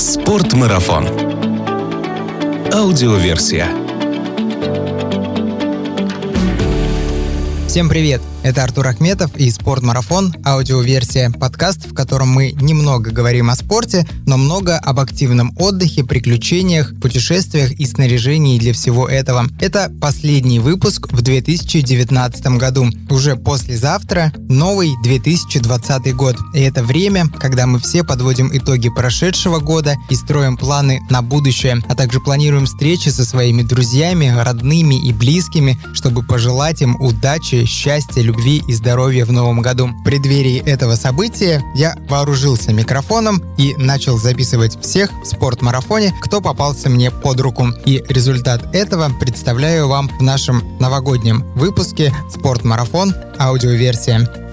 Спортмарафон. Аудиоверсия. Всем привет! Это Артур Ахметов и «Спортмарафон» – аудиоверсия, подкаст, в котором мы немного говорим о спорте, но много об активном отдыхе, приключениях, путешествиях и снаряжении для всего этого. Это последний выпуск в 2019 году. Уже послезавтра новый 2020 год. И это время, когда мы все подводим итоги прошедшего года и строим планы на будущее, а также планируем встречи со своими друзьями, родными и близкими, чтобы пожелать им удачи, счастья, любви и здоровья в новом году. В преддверии этого события я вооружился микрофоном и начал записывать всех в спортмарафоне, кто попался мне под руку. И результат этого представляю вам в нашем новогоднем выпуске «Спортмарафон. Аудиоверсия».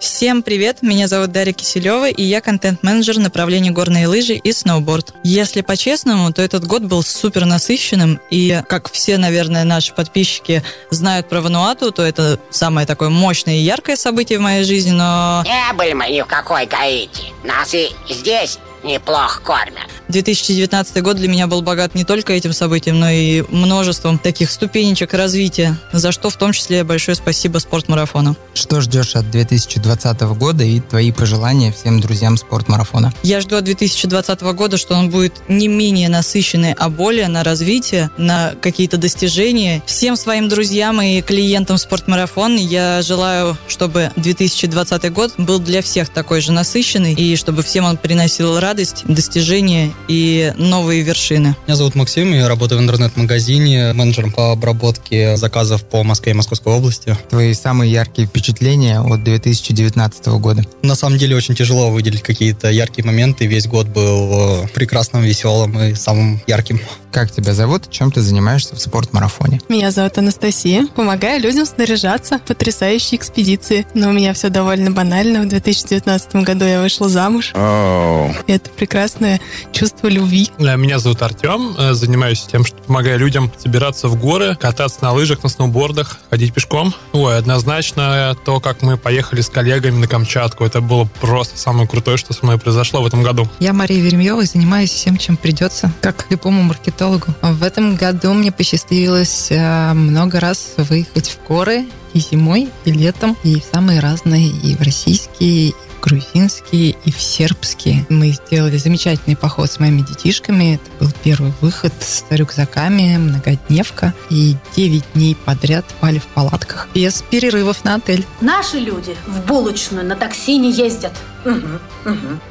Всем привет, меня зовут Дарья Киселева, и я контент-менеджер направления горные лыжи и сноуборд. Если по-честному, то этот год был супер насыщенным, и как все, наверное, наши подписчики знают про Вануату, то это самое такое мощное и яркое событие в моей жизни, но... Не были мы ни в какой Гаити. Нас и здесь неплохо кормят. 2019 год для меня был богат не только этим событием, но и множеством таких ступенечек развития, за что в том числе большое спасибо спортмарафону. Что ждешь от 2020 года и твои пожелания всем друзьям спортмарафона? Я жду от 2020 года, что он будет не менее насыщенный, а более на развитие, на какие-то достижения. Всем своим друзьям и клиентам спортмарафон я желаю, чтобы 2020 год был для всех такой же насыщенный, и чтобы всем он приносил радость, достижения и новые вершины. Меня зовут Максим, я работаю в интернет-магазине, менеджером по обработке заказов по Москве и Московской области. Твои самые яркие впечатления от 2019 года? На самом деле очень тяжело выделить какие-то яркие моменты. Весь год был э, прекрасным, веселым и самым ярким. Как тебя зовут? Чем ты занимаешься в спортмарафоне? Меня зовут Анастасия. Помогаю людям снаряжаться. Потрясающие экспедиции. Но у меня все довольно банально. В 2019 году я вышла замуж. И это прекрасное чувство любви. Меня зовут Артем, э, занимаюсь тем, что помогаю людям собираться в горы, кататься на лыжах, на сноубордах, ходить пешком. Ой, однозначно то, как мы поехали с коллегами на Камчатку, это было просто самое крутое, что со мной произошло в этом году. Я Мария Веремьева и занимаюсь всем, чем придется, как любому маркетологу. В этом году мне посчастливилось э, много раз выехать в горы и зимой, и летом, и в самые разные, и в российские, и в грузинские, и в сербские. Мы сделали замечательный поход с моими детишками. Это был первый выход с рюкзаками, многодневка. И 9 дней подряд спали в палатках, без перерывов на отель. Наши люди в булочную на такси не ездят.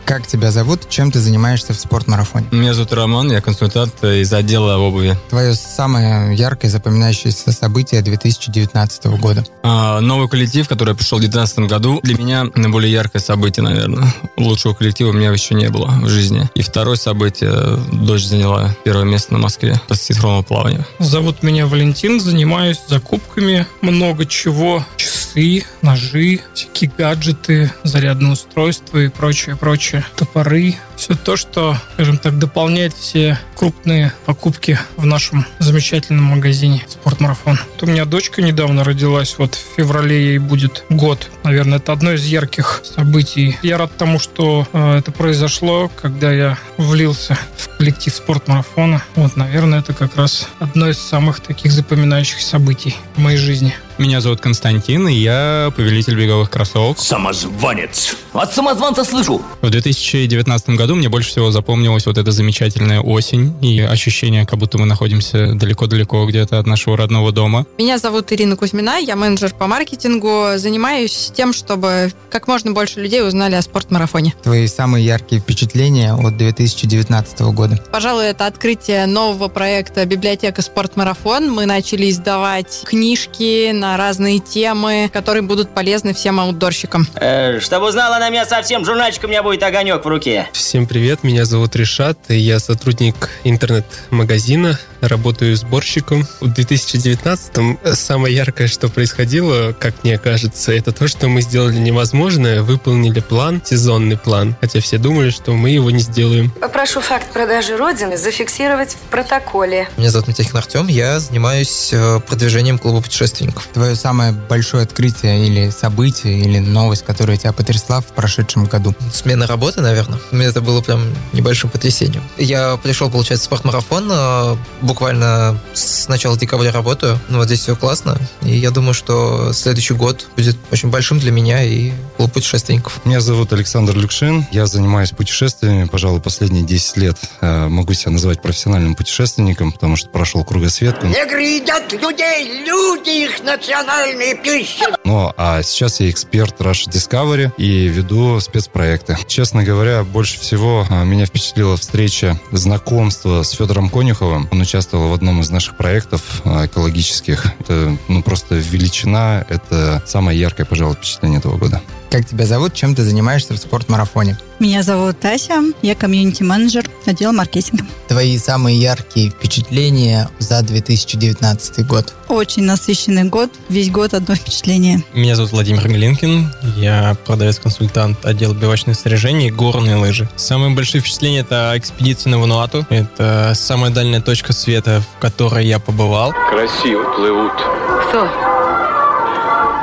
Как тебя зовут? Чем ты занимаешься в спортмарафоне? Меня зовут Роман, я консультант из отдела обуви. Твое самое яркое запоминающееся событие 2019 года? А, новый коллектив, который пришел в 2019 году, для меня наиболее яркое событие, наверное. Лучшего коллектива у меня еще не было в жизни. И второе событие, дочь заняла первое место на Москве по синхронному плаванию. Зовут меня Валентин, занимаюсь закупками, много чего, часы, ножи, всякие гаджеты, зарядные устройства и прочее, прочее, топоры. Все то, что, скажем так, дополняет все крупные покупки в нашем замечательном магазине «Спортмарафон». Вот у меня дочка недавно родилась, вот в феврале ей будет год. Наверное, это одно из ярких событий. Я рад тому, что э, это произошло, когда я влился в коллектив спортмарафона. Вот, наверное, это как раз одно из самых таких запоминающих событий в моей жизни. Меня зовут Константин, и я повелитель беговых кроссовок. Самозванец. От самозванца слышу. В 2019 году мне больше всего запомнилась вот эта замечательная осень и ощущение, как будто мы находимся далеко-далеко где-то от нашего родного дома. Меня зовут Ирина Кузьмина, я менеджер по маркетингу. Занимаюсь тем, чтобы как можно больше людей узнали о спортмарафоне. Твои самые яркие впечатления от 2019 года? Пожалуй, это открытие нового проекта «Библиотека Спортмарафон». Мы начали издавать книжки на разные темы, которые будут полезны всем аутдорщикам. Э, чтобы узнала на меня совсем, журнальчик у меня будет огонек в руке. Всем привет, меня зовут Решат, и я сотрудник интернет-магазина работаю сборщиком. В 2019-м самое яркое, что происходило, как мне кажется, это то, что мы сделали невозможное, выполнили план, сезонный план, хотя все думали, что мы его не сделаем. Попрошу факт продажи Родины зафиксировать в протоколе. Меня зовут Митяхин Артем, я занимаюсь э, продвижением клуба путешественников. Твое самое большое открытие или событие, или новость, которая тебя потрясла в прошедшем году? Смена работы, наверное. Мне это было прям небольшим потрясением. Я пришел, получается, в спортмарафон, э, буквально с начала декабря работаю. Ну, вот здесь все классно. И я думаю, что следующий год будет очень большим для меня и клуб путешественников. Меня зовут Александр Люкшин. Я занимаюсь путешествиями, пожалуй, последние 10 лет. Э, могу себя называть профессиональным путешественником, потому что прошел кругосветку. Негры едят людей, люди их национальные пищи. Ну, а сейчас я эксперт Russia Discovery и веду спецпроекты. Честно говоря, больше всего а, меня впечатлила встреча, знакомство с Федором Конюховым. Он участвовал в одном из наших проектов а, экологических. Это, ну, просто величина. Это самое яркое, пожалуй, впечатление этого года. Как тебя зовут? Чем ты занимаешься в спортмарафоне? Меня зовут Тася, я комьюнити-менеджер отдела маркетинга. Твои самые яркие впечатления за 2019 год? Очень насыщенный год, весь год одно впечатление. Меня зовут Владимир Глинкин, я продавец-консультант отдела биовачных снаряжений и горные лыжи. Самые большие впечатления — это экспедиция на Вануату. Это самая дальняя точка света, в которой я побывал. Красиво плывут. Кто?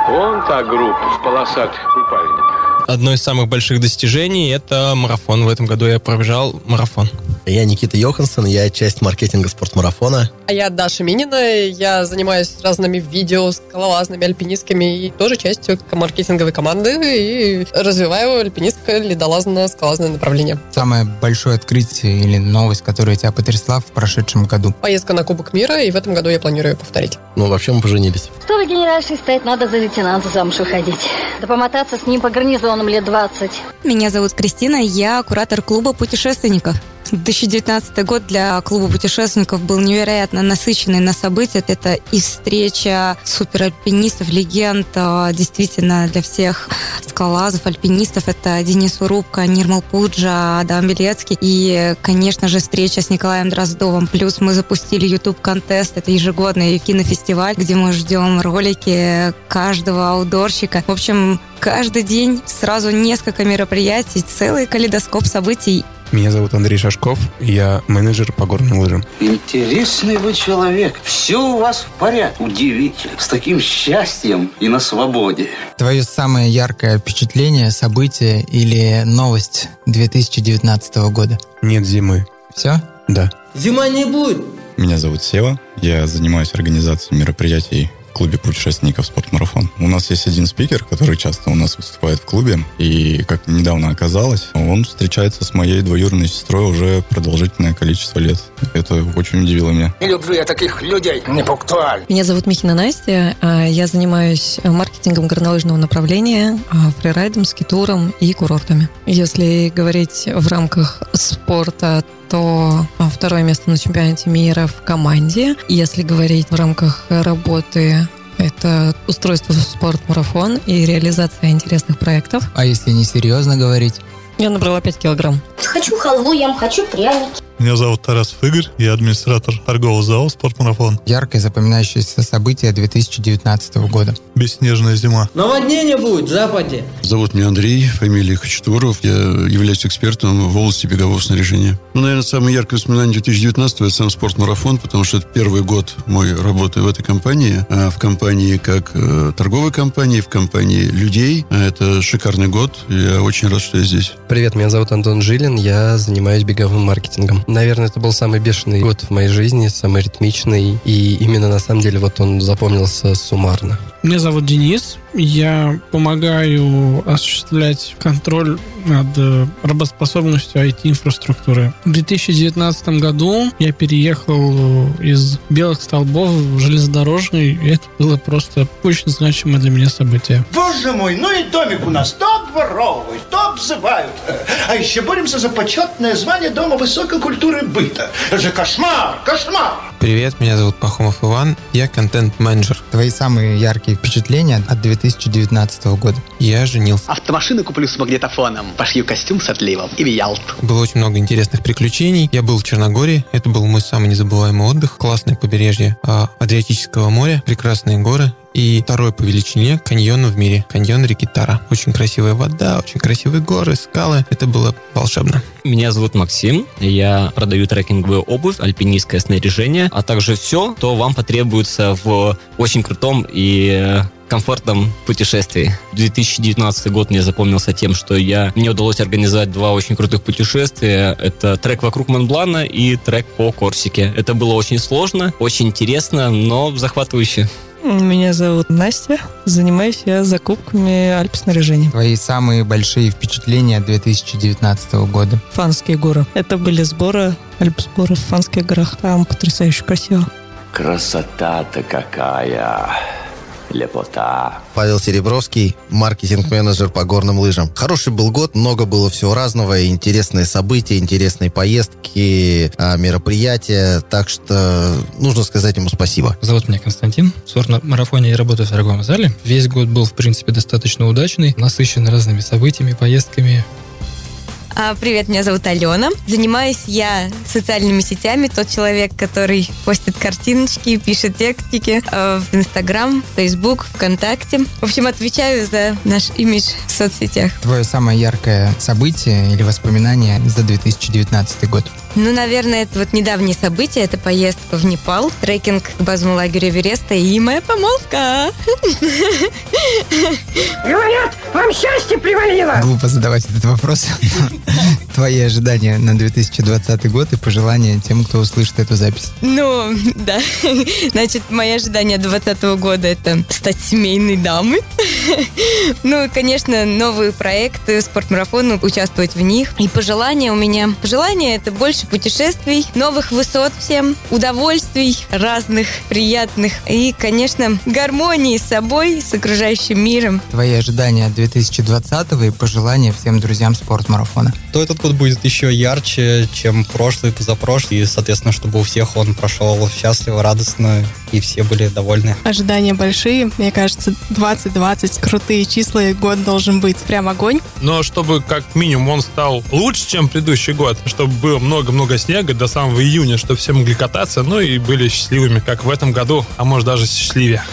Вон та группа в полосатых купальниках. Одно из самых больших достижений — это марафон. В этом году я пробежал марафон. Я Никита Йоханссон, я часть маркетинга спортмарафона. А я Даша Минина, я занимаюсь разными видео, скалолазными, альпинистками и тоже частью маркетинговой команды и развиваю альпинистское, ледолазное, скалолазное направление. Самое большое открытие или новость, которая тебя потрясла в прошедшем году? Поездка на Кубок мира, и в этом году я планирую ее повторить. Ну, вообще мы поженились. Чтобы генеральшей стать, надо за лейтенанта замуж выходить. Да помотаться с ним по гарнизонам лет 20. Меня зовут Кристина, я куратор клуба путешественников. 2019 год для клуба путешественников был невероятно насыщенный на события. Это и встреча суперальпинистов, легенд, а, действительно для всех скалолазов, альпинистов. Это Денис Урубка, Нирмал Пуджа, Адам Белецкий. И, конечно же, встреча с Николаем Дроздовым. Плюс мы запустили YouTube-контест. Это ежегодный кинофестиваль, где мы ждем ролики каждого аудорщика. В общем, каждый день сразу несколько мероприятий, целый калейдоскоп событий. Меня зовут Андрей Шашков, я менеджер по горным лыжам. Интересный вы человек. Все у вас в порядке. Удивительно. С таким счастьем и на свободе. Твое самое яркое впечатление, событие или новость 2019 года? Нет зимы. Все? Да. Зима не будет. Меня зовут Сева, я занимаюсь организацией мероприятий клубе путешественников «Спортмарафон». У нас есть один спикер, который часто у нас выступает в клубе, и, как недавно оказалось, он встречается с моей двоюродной сестрой уже продолжительное количество лет. Это очень удивило меня. Не люблю я таких людей, не пунктуаль. Меня зовут Михина Настя, а я занимаюсь маркетингом горнолыжного направления, а, фрирайдом, скитуром и курортами. Если говорить в рамках спорта, то а, второе место на чемпионате мира в команде. Если говорить в рамках работы это устройство в спорт-марафон и реализация интересных проектов. А если не серьезно говорить? Я набрала 5 килограмм. Хочу халву ем, хочу пряники. Меня зовут Тарасов Игорь, я администратор торгового зала «Спортмарафон». Яркое запоминающееся событие 2019 года. Бесснежная зима. Наводнение будет в западе. Зовут меня Андрей, фамилия Хачатуров. Я являюсь экспертом в области бегового снаряжения. Ну, наверное, самое яркое воспоминание 2019 это сам спортмарафон, потому что это первый год мой работы в этой компании. А в компании как э, торговой компании, в компании людей. А это шикарный год. Я очень рад, что я здесь. Привет, меня зовут Антон Жилин, я занимаюсь беговым маркетингом. Наверное, это был самый бешеный год в моей жизни, самый ритмичный, и именно на самом деле вот он запомнился суммарно. Меня зовут Денис. Я помогаю осуществлять контроль над э, работоспособностью IT-инфраструктуры. В 2019 году я переехал из белых столбов в железнодорожный, и это было просто очень значимое для меня событие. Боже мой, ну и домик у нас то обворовывают, то обзывают. А еще боремся за почетное звание Дома высокой культуры быта. Это же кошмар, кошмар! Привет, меня зовут Пахомов Иван, я контент-менеджер. Твои самые яркие впечатления от 2019 года? Я женился. Автомашину куплю с магнитофоном, пошью костюм с отливом и в Ялту. Было очень много интересных приключений. Я был в Черногории, это был мой самый незабываемый отдых. Классное побережье а, Адриатического моря, прекрасные горы и второй по величине каньон в мире, каньон реки Тара. Очень красивая вода, очень красивые горы, скалы. Это было волшебно. Меня зовут Максим, я продаю трекинговую обувь, альпинистское снаряжение, а также все, что вам потребуется в очень крутом и комфортном путешествии. 2019 год мне запомнился тем, что я, мне удалось организовать два очень крутых путешествия. Это трек вокруг Монблана и трек по Корсике. Это было очень сложно, очень интересно, но захватывающе. Меня зовут Настя. Занимаюсь я закупками альп-снаряжения. Твои самые большие впечатления 2019 года? Фанские горы. Это были сборы, альп-сборы в Фанских горах. Там потрясающе красиво. Красота-то какая! Лепота. Павел Серебровский, маркетинг-менеджер по горным лыжам. Хороший был год, много было всего разного, интересные события, интересные поездки, а, мероприятия, так что нужно сказать ему спасибо. Зовут меня Константин. В спорт-марафоне я работаю в торговом зале. Весь год был, в принципе, достаточно удачный, насыщен разными событиями, поездками, привет, меня зовут Алена. Занимаюсь я социальными сетями. Тот человек, который постит картиночки, пишет текстики э, в Инстаграм, Фейсбук, ВКонтакте. В общем, отвечаю за наш имидж в соцсетях. Твое самое яркое событие или воспоминание за 2019 год? Ну, наверное, это вот недавние события. Это поездка в Непал, трекинг к базовому лагерю Эвереста и моя помолвка. Говорят, вам счастье привалило. Глупо задавать этот вопрос. Твои ожидания на 2020 год и пожелания тем, кто услышит эту запись. Ну, да. Значит, мои ожидания 2020 года это стать семейной дамой. Ну, конечно, новые проекты, спортмарафоны, участвовать в них. И пожелания у меня. Пожелания это больше путешествий, новых высот всем, удовольствий разных, приятных. И, конечно, гармонии с собой, с окружающим миром. Твои ожидания от 2020 и пожелания всем друзьям спортмарафона. То этот год будет еще ярче, чем прошлый, позапрошлый. И, соответственно, чтобы у всех он прошел счастливо, радостно, и все были довольны. Ожидания большие. Мне кажется, 2020 крутые числа, и год должен быть прям огонь. Но чтобы как минимум он стал лучше, чем предыдущий год, чтобы было много-много снега до самого июня, чтобы все могли кататься, ну и были счастливыми, как в этом году, а может даже счастливее.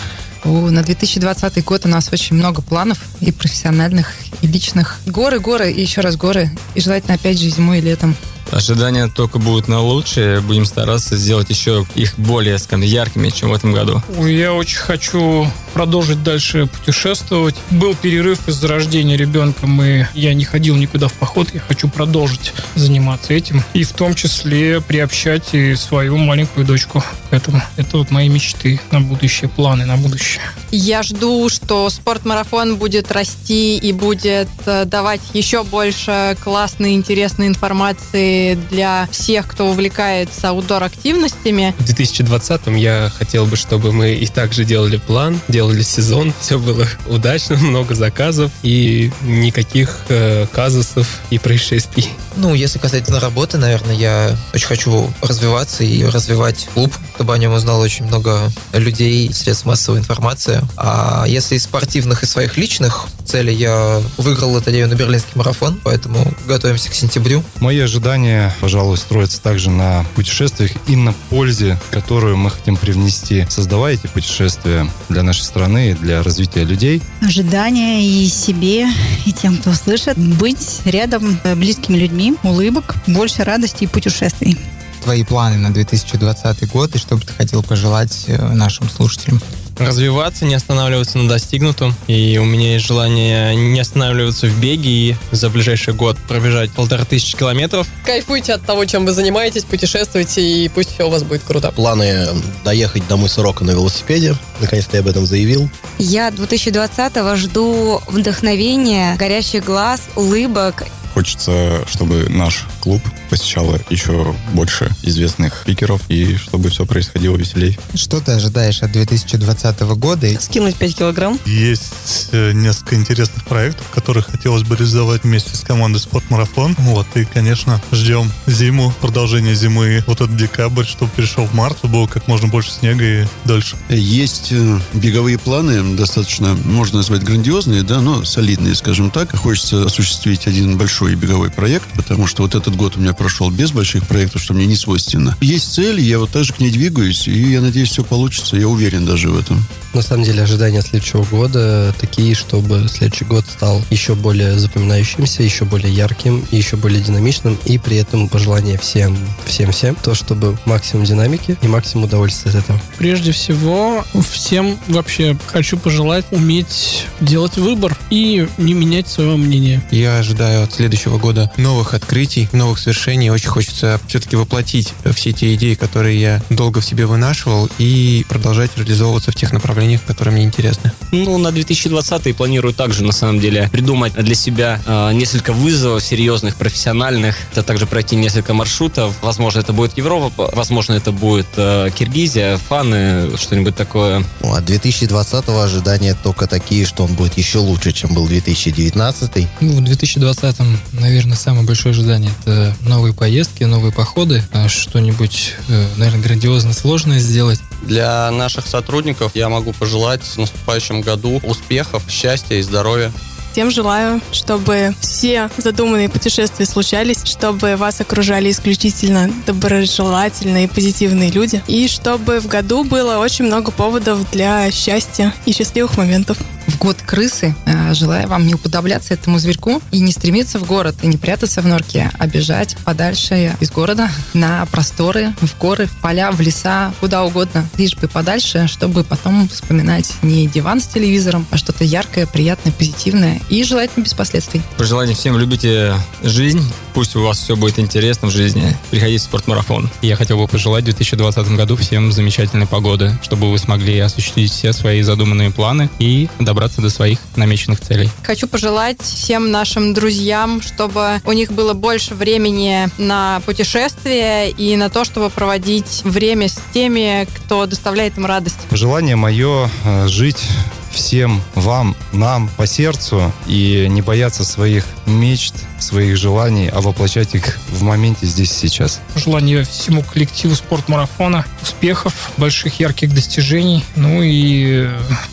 На 2020 год у нас очень много планов и профессиональных, и личных. Горы, горы и еще раз горы. И желательно опять же зимой и летом. Ожидания только будут на лучшее. Будем стараться сделать еще их более скажем, яркими, чем в этом году. Я очень хочу продолжить дальше путешествовать. Был перерыв из-за рождения ребенка. Мы, я не ходил никуда в поход. Я хочу продолжить заниматься этим. И в том числе приобщать и свою маленькую дочку к этому. Это вот мои мечты на будущее, планы на будущее. Я жду, что спортмарафон будет расти и будет э, давать еще больше классной, интересной информации для всех, кто увлекается аутдор-активностями. В 2020-м я хотел бы, чтобы мы и также делали план, делали сезон, все было удачно, много заказов и никаких э, казусов и происшествий. Ну, если касательно работы, наверное, я очень хочу развиваться и развивать клуб, чтобы о нем узнало очень много людей, средств массовой информации. А если из спортивных и своих личных целей, я выиграл лотерею на Берлинский марафон, поэтому готовимся к сентябрю. Мои ожидания, пожалуй, строятся также на путешествиях и на пользе, которую мы хотим привнести, создавая эти путешествия для нашей страны и для развития людей. Ожидания и себе, и тем, кто слышит, быть рядом с близкими людьми, улыбок, больше радости и путешествий твои планы на 2020 год и что бы ты хотел пожелать э, нашим слушателям? развиваться, не останавливаться на достигнутом. И у меня есть желание не останавливаться в беге и за ближайший год пробежать полторы тысячи километров. Кайфуйте от того, чем вы занимаетесь, путешествуйте, и пусть все у вас будет круто. Планы доехать до мыса Рока на велосипеде. Наконец-то я об этом заявил. Я 2020-го жду вдохновения, горящих глаз, улыбок Хочется, чтобы наш клуб посещало еще больше известных спикеров и чтобы все происходило веселей. Что ты ожидаешь от 2020 года? Скинуть 5 килограмм. Есть э, несколько интересных проектов, которые хотелось бы реализовать вместе с командой «Спортмарафон». Вот, и, конечно, ждем зиму, продолжение зимы, вот этот декабрь, чтобы перешел в март, чтобы было как можно больше снега и дольше. Есть э, беговые планы, достаточно, можно назвать грандиозные, да, но солидные, скажем так. Хочется осуществить один большой беговой проект, потому что вот этот год у меня прошел без больших проектов, что мне не свойственно. Есть цель, я вот также к ней двигаюсь, и я надеюсь, все получится. Я уверен даже в этом. На самом деле ожидания следующего года такие, чтобы следующий год стал еще более запоминающимся, еще более ярким, еще более динамичным, и при этом пожелание всем, всем, всем, то, чтобы максимум динамики и максимум удовольствия от этого. Прежде всего, всем вообще хочу пожелать уметь делать выбор и не менять своего мнения. Я ожидаю от следующего года новых открытий, новых свершений. Очень хочется все-таки воплотить все те идеи, которые я долго в себе вынашивал, и продолжать реализовываться в тех направлениях, которые мне интересны. Ну, на 2020 планирую также, на самом деле, придумать для себя э, несколько вызовов серьезных, профессиональных. Это также пройти несколько маршрутов. Возможно, это будет Европа, возможно, это будет э, Киргизия, Фаны, что-нибудь такое. Ну, от 2020 ожидания только такие, что он будет еще лучше, чем был 2019. Ну, в 2020, наверное, самое большое ожидание – это новые поездки, новые походы, а что-нибудь, э, наверное, грандиозно сложное сделать. Для наших сотрудников я могу пожелать в наступающем году успехов, счастья и здоровья. Всем желаю, чтобы все задуманные путешествия случались, чтобы вас окружали исключительно доброжелательные и позитивные люди, и чтобы в году было очень много поводов для счастья и счастливых моментов. В год крысы э, желаю вам не уподобляться этому зверьку и не стремиться в город, и не прятаться в норке, а бежать подальше из города на просторы, в горы, в поля, в леса, куда угодно, лишь бы подальше, чтобы потом вспоминать не диван с телевизором, а что-то яркое, приятное, позитивное и желательно без последствий. Пожелание всем любите жизнь, пусть у вас все будет интересно в жизни. Приходите в спортмарафон. Я хотел бы пожелать в 2020 году всем замечательной погоды, чтобы вы смогли осуществить все свои задуманные планы и добраться до своих намеченных целей. Хочу пожелать всем нашим друзьям, чтобы у них было больше времени на путешествия и на то, чтобы проводить время с теми, кто доставляет им радость. Желание мое э, жить всем вам, нам по сердцу и не бояться своих мечт, своих желаний, а воплощать их в моменте здесь и сейчас. Желание всему коллективу спортмарафона, успехов, больших ярких достижений, ну и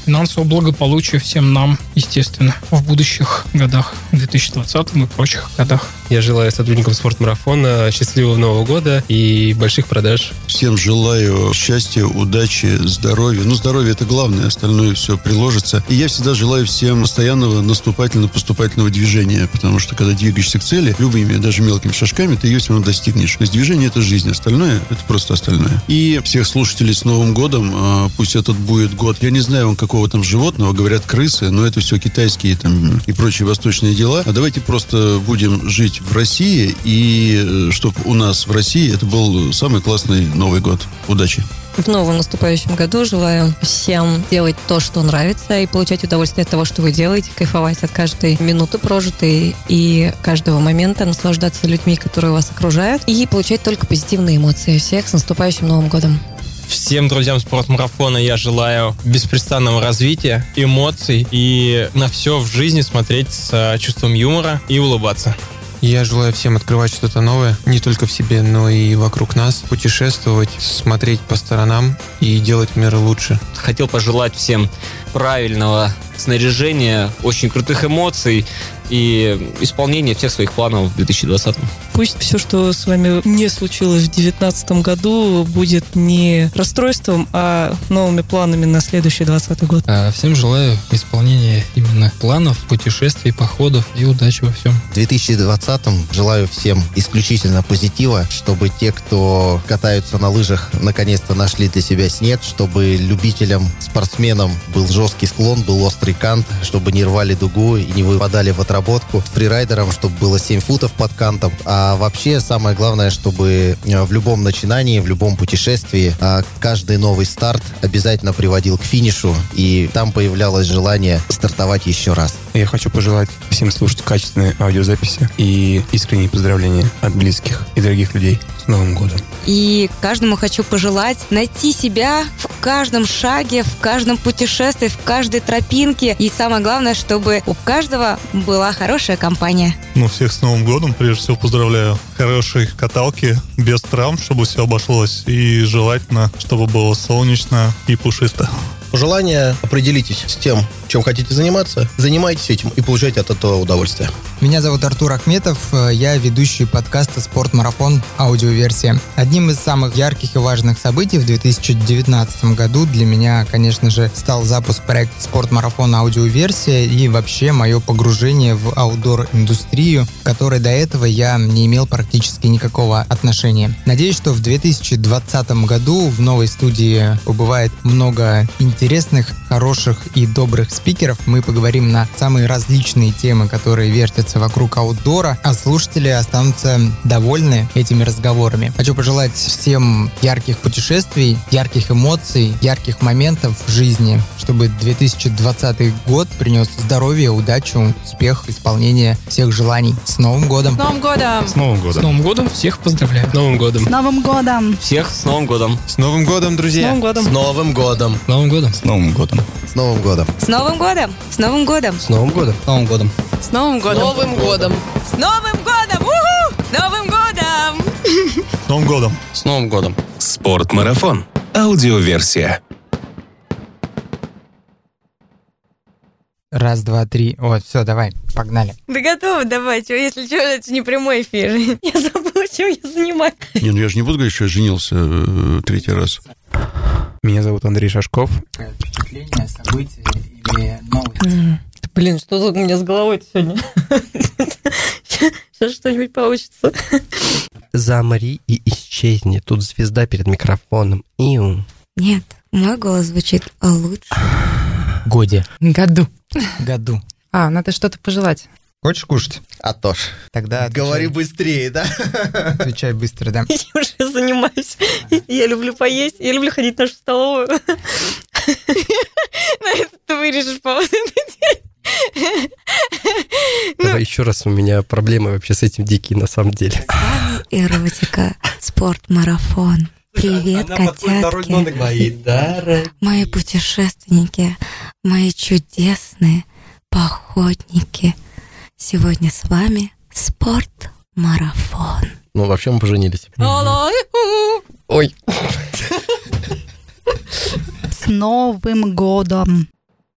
финансового благополучия всем нам, естественно, в будущих годах, в 2020 и прочих годах. Я желаю сотрудникам спортмарафона счастливого Нового года и больших продаж. Всем желаю счастья, удачи, здоровья. Ну, здоровье это главное, остальное все приложится. И я всегда желаю всем постоянного наступательно-поступательного движения, потому что когда двигаешься к цели, любыми, даже мелкими шажками, ты ее все равно достигнешь. То есть движение это жизнь, остальное это просто остальное. И всех слушателей с Новым годом, а, пусть этот будет год, я не знаю, он какого там животного, говорят крысы, но это все китайские там и прочие восточные дела. А давайте просто будем жить в России, и э, чтобы у нас в России это был самый классный Новый год. Удачи! В новом наступающем году желаю всем делать то, что нравится, и получать удовольствие от того, что вы делаете, кайфовать от каждой минуты прожитой и каждого момента, наслаждаться людьми, которые вас окружают, и получать только позитивные эмоции. Всех с наступающим Новым годом! Всем друзьям спортмарафона я желаю беспрестанного развития, эмоций и на все в жизни смотреть с чувством юмора и улыбаться. Я желаю всем открывать что-то новое, не только в себе, но и вокруг нас, путешествовать, смотреть по сторонам и делать мир лучше. Хотел пожелать всем правильного снаряжения, очень крутых эмоций и исполнения всех своих планов в 2020. Пусть все, что с вами не случилось в 2019 году, будет не расстройством, а новыми планами на следующий 2020 год. А всем желаю исполнения именно планов, путешествий, походов и удачи во всем. В 2020 желаю всем исключительно позитива, чтобы те, кто катаются на лыжах, наконец-то нашли для себя снег, чтобы любителям, спортсменам был жесткий склон, был острый кант, чтобы не рвали дугу и не выпадали в отработку разработку фрирайдером, чтобы было 7 футов под кантом. А вообще самое главное, чтобы э, в любом начинании, в любом путешествии а, каждый новый старт обязательно приводил к финишу, и там появлялось желание стартовать еще раз. Я хочу пожелать всем слушать качественные аудиозаписи и искренние поздравления от близких и дорогих людей с Новым годом. И каждому хочу пожелать найти себя в каждом шаге, в каждом путешествии, в каждой тропинке. И самое главное, чтобы у каждого была хорошая компания. Ну, всех с Новым годом, прежде всего, поздравляю. Хорошей каталки, без травм, чтобы все обошлось. И желательно, чтобы было солнечно и пушисто. Пожелание определитесь с тем, чем хотите заниматься, занимайтесь этим и получайте от этого удовольствие. Меня зовут Артур Ахметов, э, я ведущий подкаста «Спортмарафон. Аудиоверсия». Одним из самых ярких и важных событий в 2019 году для меня, конечно же, стал запуск проекта «Спортмарафон. Аудиоверсия» и вообще мое погружение в аудор-индустрию, которой до этого я не имел практически никакого отношения. Надеюсь, что в 2020 году в новой студии побывает много интересных, хороших и добрых спикеров. Мы поговорим на самые различные темы, которые вертятся вокруг аутдора, а слушатели останутся довольны этими разговорами. Хочу пожелать всем ярких путешествий, ярких эмоций, ярких моментов в жизни, чтобы 2020 год принес здоровье, удачу, успех, исполнение всех желаний. С Новым годом! С Новым годом! С Новым годом! С Новым годом! Всех поздравляю! С Новым годом! С Новым годом! Всех с Новым годом! С Новым годом, друзья! С Новым годом! С Новым годом! С Новым годом! С Новым годом! С Новым годом! С Новым годом! С Новым годом! С Новым годом! С Новым годом! С Новым годом! Новым годом! С Новым годом! Уху! Новым годом! С Новым годом! С Новым годом! Спортмарафон. Аудиоверсия. Раз, два, три. Вот, все, давай, погнали. Да готова давай, чё, если что, это не прямой эфир. Я забыла, чем я занимаюсь. Не, ну я же не буду говорить, что я женился э, третий раз. Меня зовут Андрей Шашков. Впечатления, события или новости? Блин, что у меня с головой сегодня? Сейчас что-нибудь получится. Замри и исчезни. Тут звезда перед микрофоном. Иу. Нет, мой голос звучит лучше. Годе. Году. Году. А, надо что-то пожелать. Хочешь кушать? А то ж. Тогда отвечай, Говори быстрее, да? отвечай быстро, да. Я уже занимаюсь. Я люблю поесть, я люблю ходить в нашу столовую. На это ты вырежешь, по Давай еще раз, у меня проблемы вообще с этим дикие на самом деле. Эротика, спорт, марафон. Привет, котятки. Мои путешественники, мои чудесные походники. Сегодня с вами спорт-марафон. Ну, вообще мы поженились. Ой. С Новым годом!